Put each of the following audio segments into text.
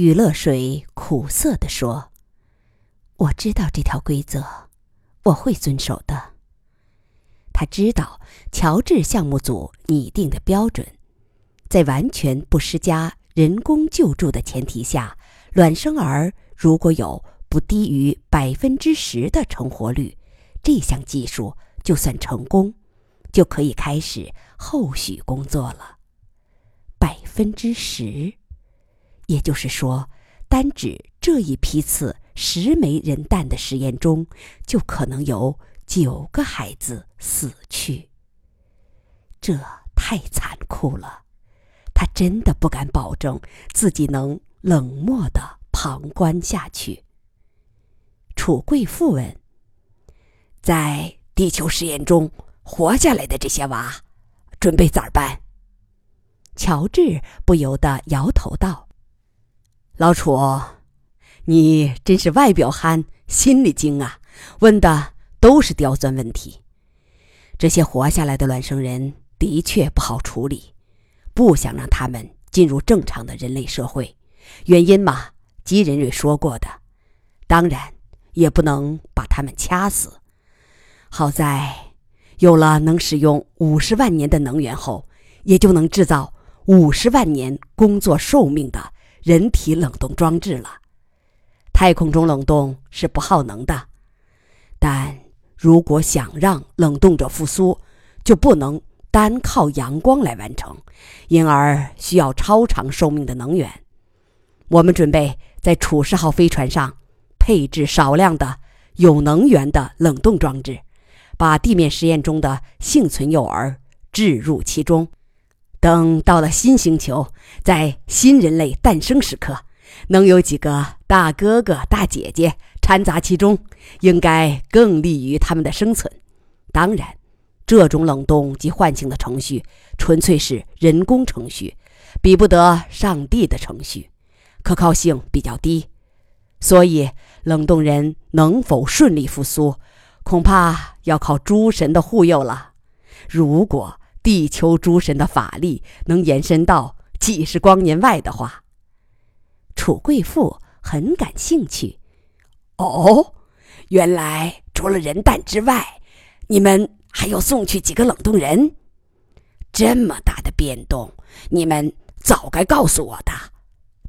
雨乐水苦涩地说：“我知道这条规则，我会遵守的。”他知道乔治项目组拟定的标准，在完全不施加人工救助的前提下，卵生儿如果有不低于百分之十的成活率，这项技术就算成功，就可以开始后续工作了。百分之十。也就是说，单指这一批次十枚人蛋的实验中，就可能有九个孩子死去。这太残酷了，他真的不敢保证自己能冷漠的旁观下去。楚贵妇问：“在地球实验中活下来的这些娃，准备咋办？”乔治不由得摇头道。老楚，你真是外表憨，心里精啊！问的都是刁钻问题。这些活下来的卵生人的确不好处理，不想让他们进入正常的人类社会。原因嘛，吉仁瑞说过的。当然，也不能把他们掐死。好在有了能使用五十万年的能源后，也就能制造五十万年工作寿命的。人体冷冻装置了，太空中冷冻是不耗能的，但如果想让冷冻者复苏，就不能单靠阳光来完成，因而需要超长寿命的能源。我们准备在楚世号飞船上配置少量的有能源的冷冻装置，把地面实验中的幸存幼儿置入其中。等到了新星球，在新人类诞生时刻，能有几个大哥哥、大姐姐掺杂其中，应该更利于他们的生存。当然，这种冷冻及唤醒的程序纯粹是人工程序，比不得上帝的程序，可靠性比较低。所以，冷冻人能否顺利复苏，恐怕要靠诸神的护佑了。如果，地球诸神的法力能延伸到几十光年外的话，楚贵妇很感兴趣。哦，原来除了人蛋之外，你们还要送去几个冷冻人？这么大的变动，你们早该告诉我的。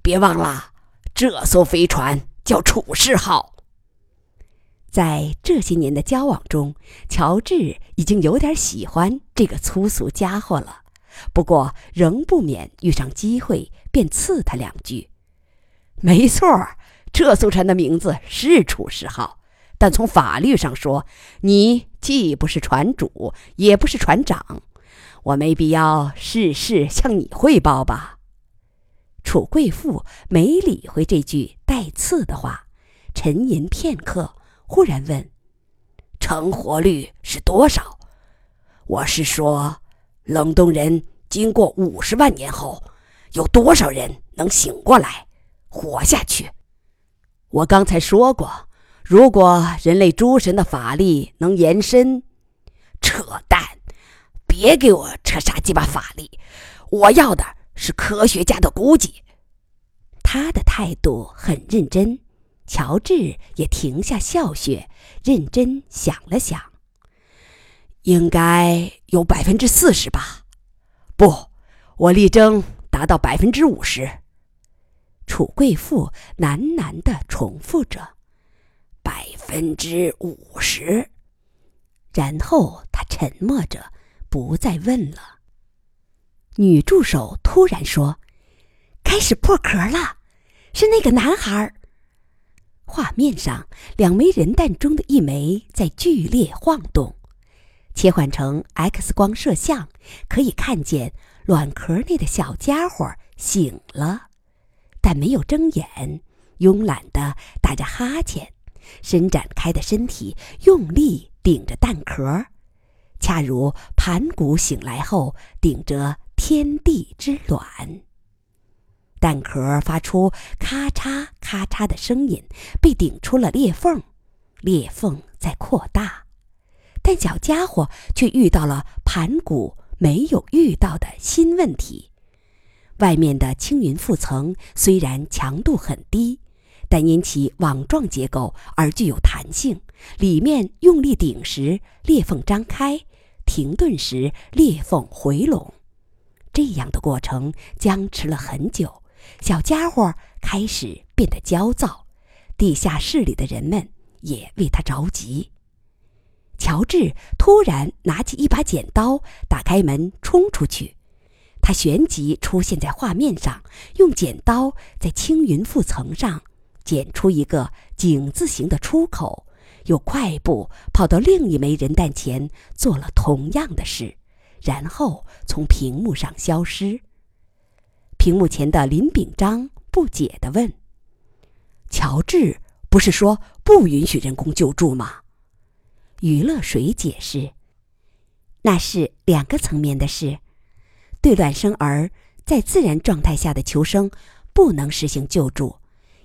别忘了，这艘飞船叫楚世号。在这些年的交往中，乔治已经有点喜欢这个粗俗家伙了。不过，仍不免遇上机会便刺他两句。没错，这艘船的名字是楚世号，但从法律上说，你既不是船主，也不是船长，我没必要事事向你汇报吧？楚贵妇没理会这句带刺的话，沉吟片刻。忽然问：“成活率是多少？”我是说，冷冻人经过五十万年后，有多少人能醒过来，活下去？我刚才说过，如果人类诸神的法力能延伸，扯淡！别给我扯啥鸡巴法力！我要的是科学家的估计。他的态度很认真。乔治也停下笑谑，认真想了想。应该有百分之四十吧？不，我力争达到百分之五十。楚贵妇喃喃地重复着：“百分之五十。”然后他沉默着，不再问了。女助手突然说：“开始破壳了，是那个男孩。”画面上，两枚人蛋中的一枚在剧烈晃动。切换成 X 光摄像，可以看见卵壳内的小家伙醒了，但没有睁眼，慵懒地打着哈欠，伸展开的身体用力顶着蛋壳，恰如盘古醒来后顶着天地之卵。蛋壳发出咔嚓咔嚓的声音，被顶出了裂缝，裂缝在扩大，但小家伙却遇到了盘古没有遇到的新问题：外面的青云覆层虽然强度很低，但因其网状结构而具有弹性。里面用力顶时，裂缝张开；停顿时，裂缝回拢。这样的过程僵持了很久，小家伙开始变得焦躁，地下室里的人们也为他着急。乔治突然拿起一把剪刀，打开门冲出去。他旋即出现在画面上，用剪刀在青云覆层上剪出一个井字形的出口，又快步跑到另一枚人弹前做了同样的事。然后从屏幕上消失。屏幕前的林炳章不解地问：“乔治不是说不允许人工救助吗？”余乐水解释：“那是两个层面的事。对卵生儿在自然状态下的求生，不能实行救助，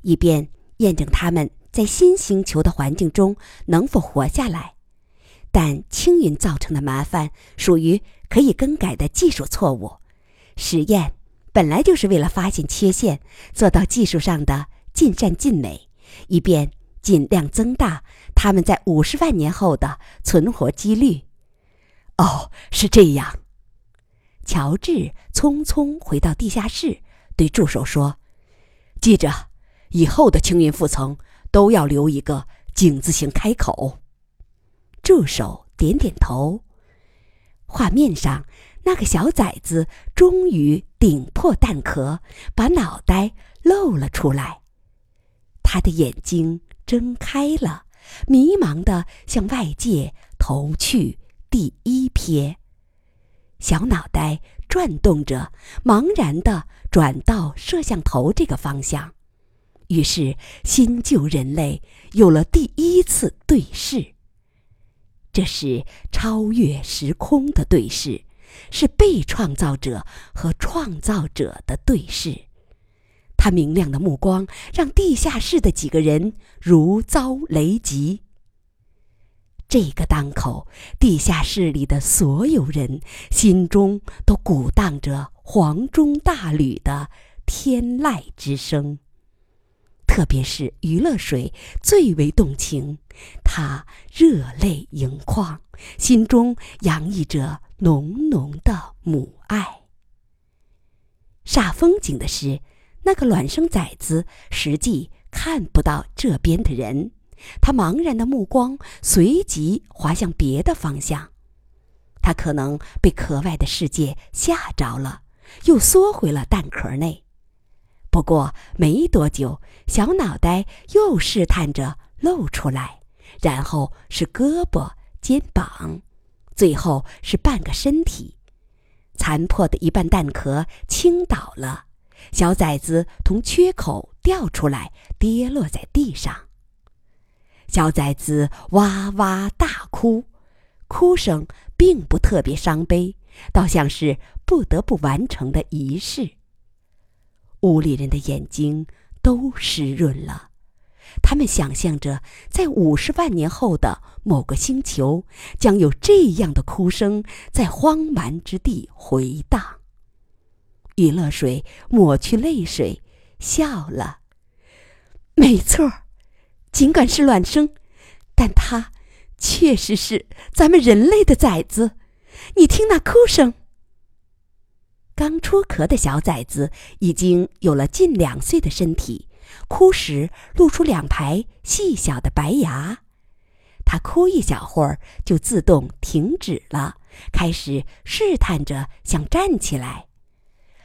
以便验证他们在新星球的环境中能否活下来。但青云造成的麻烦属于……”可以更改的技术错误，实验本来就是为了发现缺陷，做到技术上的尽善尽美，以便尽量增大他们在五十万年后的存活几率。哦，是这样。乔治匆匆回到地下室，对助手说：“记着，以后的青云覆层都要留一个井字形开口。”助手点点头。画面上，那个小崽子终于顶破蛋壳，把脑袋露了出来。他的眼睛睁开了，迷茫地向外界投去第一瞥。小脑袋转动着，茫然地转到摄像头这个方向。于是，新旧人类有了第一次对视。这是超越时空的对视，是被创造者和创造者的对视。他明亮的目光让地下室的几个人如遭雷击。这个当口，地下室里的所有人心中都鼓荡着黄钟大吕的天籁之声。特别是余乐水最为动情，他热泪盈眶，心中洋溢着浓浓的母爱。煞风景的是，那个卵生崽子实际看不到这边的人，他茫然的目光随即滑向别的方向，他可能被壳外的世界吓着了，又缩回了蛋壳内。不过没多久，小脑袋又试探着露出来，然后是胳膊、肩膀，最后是半个身体。残破的一半蛋壳倾倒了，小崽子从缺口掉出来，跌落在地上。小崽子哇哇大哭，哭声并不特别伤悲，倒像是不得不完成的仪式。屋里人的眼睛都湿润了，他们想象着在五十万年后的某个星球，将有这样的哭声在荒蛮之地回荡。余乐水抹去泪水，笑了。没错儿，尽管是卵生，但他确实是咱们人类的崽子。你听那哭声。刚出壳的小崽子已经有了近两岁的身体，哭时露出两排细小的白牙。他哭一小会儿就自动停止了，开始试探着想站起来，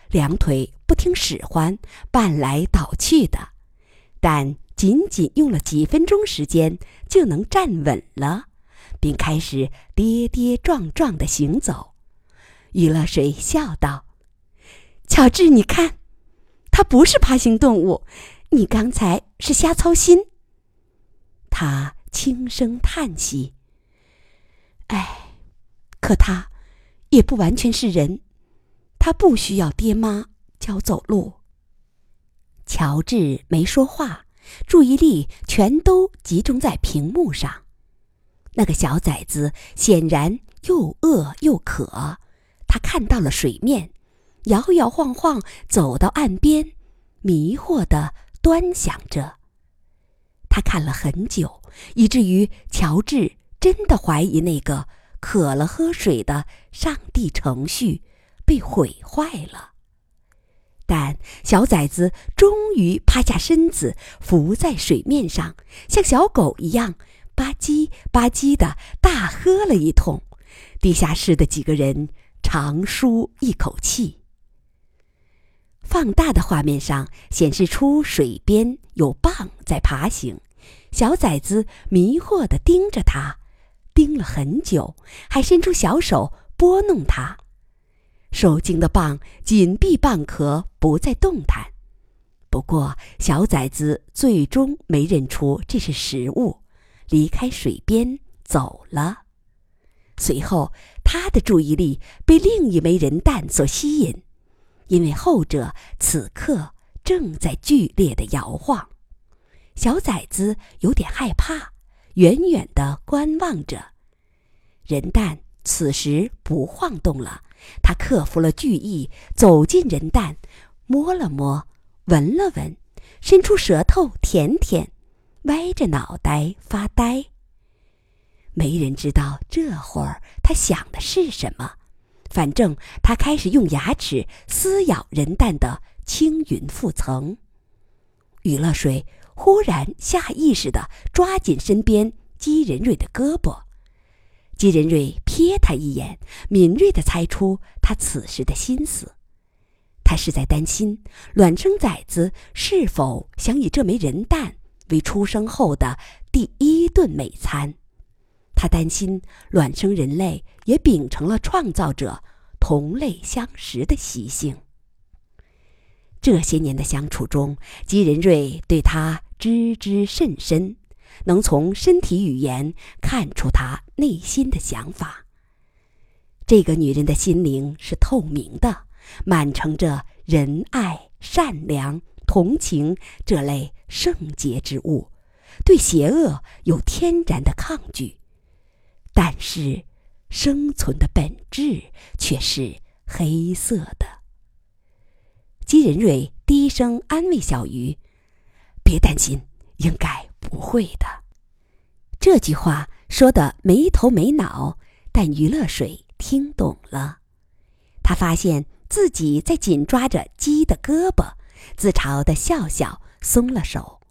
两腿不听使唤，绊来倒去的，但仅仅用了几分钟时间就能站稳了，并开始跌跌撞撞的行走。余乐水笑道。乔治，你看，它不是爬行动物，你刚才是瞎操心。他轻声叹息：“哎，可他也不完全是人，他不需要爹妈教走路。”乔治没说话，注意力全都集中在屏幕上。那个小崽子显然又饿又渴，他看到了水面。摇摇晃晃走到岸边，迷惑的端详着。他看了很久，以至于乔治真的怀疑那个渴了喝水的上帝程序被毁坏了。但小崽子终于趴下身子，浮在水面上，像小狗一样吧唧吧唧的大喝了一通。地下室的几个人长舒一口气。放大的画面上显示出水边有蚌在爬行，小崽子迷惑地盯着它，盯了很久，还伸出小手拨弄它。受惊的蚌紧闭蚌壳，不再动弹。不过，小崽子最终没认出这是食物，离开水边走了。随后，他的注意力被另一枚人蛋所吸引，因为后者此刻正在剧烈的摇晃。小崽子有点害怕，远远地观望着。人蛋此时不晃动了。他克服了惧意，走进人蛋，摸了摸，闻了闻，伸出舌头舔舔，歪着脑袋发呆。没人知道这会儿他想的是什么，反正他开始用牙齿撕咬人蛋的青云覆层。余乐水忽然下意识地抓紧身边姬仁瑞的胳膊。姬仁瑞瞥他一眼，敏锐地猜出他此时的心思。他是在担心卵生崽子是否想以这枚人蛋为出生后的第一顿美餐。他担心卵生人类也秉承了创造者同类相食的习性。这些年的相处中，姬仁瑞对他知之甚深。能从身体语言看出她内心的想法。这个女人的心灵是透明的，满盛着仁爱、善良、同情这类圣洁之物，对邪恶有天然的抗拒。但是，生存的本质却是黑色的。金仁瑞低声安慰小鱼：“别担心，应该。”不会的，这句话说的没头没脑，但余乐水听懂了。他发现自己在紧抓着鸡的胳膊，自嘲的笑笑，松了手。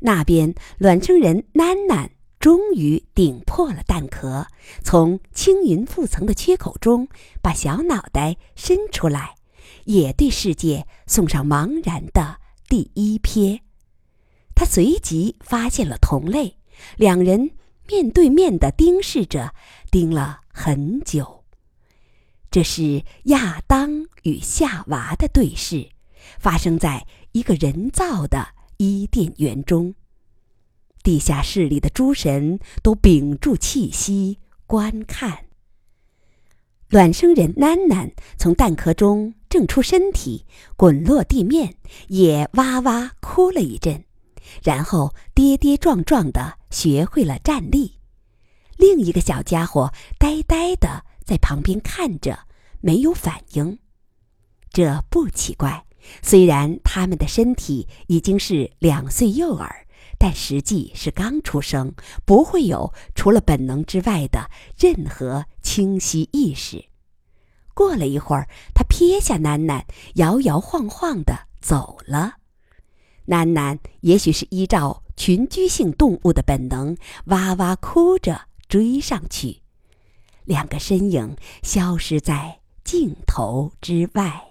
那边卵生人囡囡终于顶破了蛋壳，从青云覆层的缺口中把小脑袋伸出来，也对世界送上茫然的第一瞥。他随即发现了同类，两人面对面的盯视着，盯了很久。这是亚当与夏娃的对视，发生在一个人造的伊甸园中。地下室里的诸神都屏住气息观看。卵生人囡囡从蛋壳中挣出身体，滚落地面，也哇哇哭了一阵。然后跌跌撞撞地学会了站立，另一个小家伙呆呆地在旁边看着，没有反应。这不奇怪，虽然他们的身体已经是两岁幼儿，但实际是刚出生，不会有除了本能之外的任何清晰意识。过了一会儿，他撇下楠楠，摇摇晃晃地走了。楠楠也许是依照群居性动物的本能，哇哇哭着追上去，两个身影消失在镜头之外。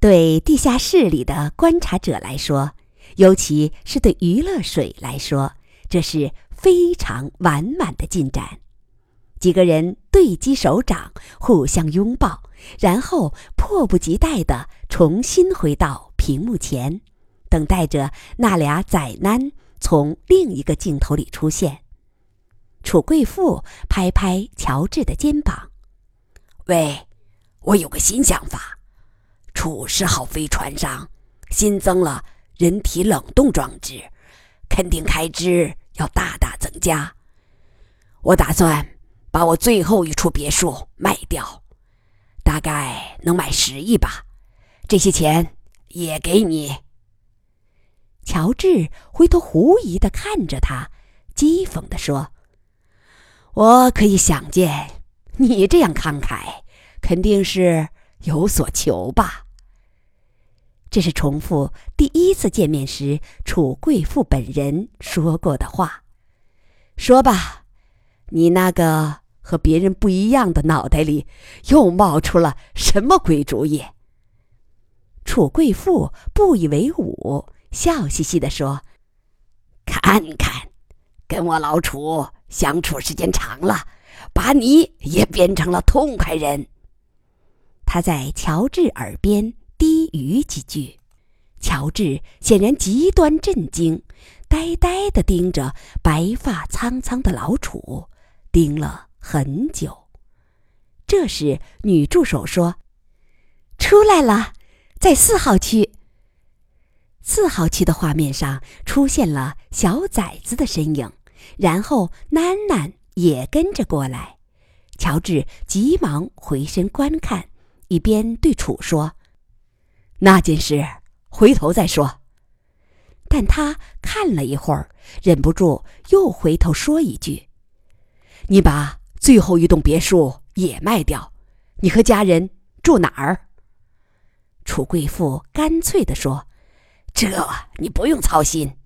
对地下室里的观察者来说，尤其是对余乐水来说，这是非常完满的进展。几个人对击手掌，互相拥抱，然后迫不及待地重新回到屏幕前。等待着那俩仔囡从另一个镜头里出现。楚贵妇拍拍乔治的肩膀：“喂，我有个新想法，楚十号飞船上新增了人体冷冻装置，肯定开支要大大增加。我打算把我最后一处别墅卖掉，大概能买十亿吧。这些钱也给你。乔治回头狐疑的看着他，讥讽的说：“我可以想见，你这样慷慨，肯定是有所求吧。”这是重复第一次见面时楚贵妇本人说过的话。说吧，你那个和别人不一样的脑袋里又冒出了什么鬼主意？楚贵妇不以为忤，笑嘻嘻地说：“看看，跟我老楚相处时间长了，把你也变成了痛快人。”他在乔治耳边。低语几句，乔治显然极端震惊，呆呆地盯着白发苍苍的老楚，盯了很久。这时，女助手说：“出来了，在四号区。”四号区的画面上出现了小崽子的身影，然后囡囡也跟着过来。乔治急忙回身观看，一边对楚说。那件事回头再说。但他看了一会儿，忍不住又回头说一句：“你把最后一栋别墅也卖掉，你和家人住哪儿？”楚贵妇干脆地说：“这你不用操心，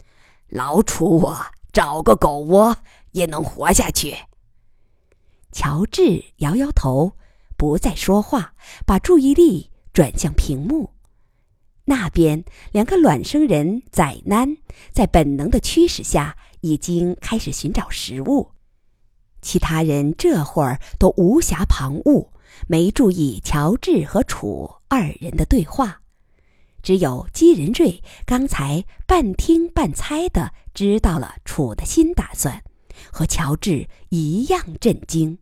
老楚我找个狗窝也能活下去。”乔治摇摇头，不再说话，把注意力转向屏幕。那边两个卵生人崽囡在本能的驱使下，已经开始寻找食物。其他人这会儿都无暇旁骛，没注意乔治和楚二人的对话。只有姬仁瑞刚才半听半猜的知道了楚的新打算，和乔治一样震惊。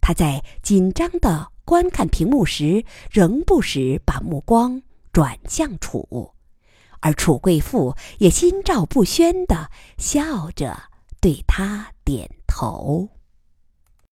他在紧张的观看屏幕时，仍不时把目光。转向楚，而楚贵妇也心照不宣的笑着对他点头。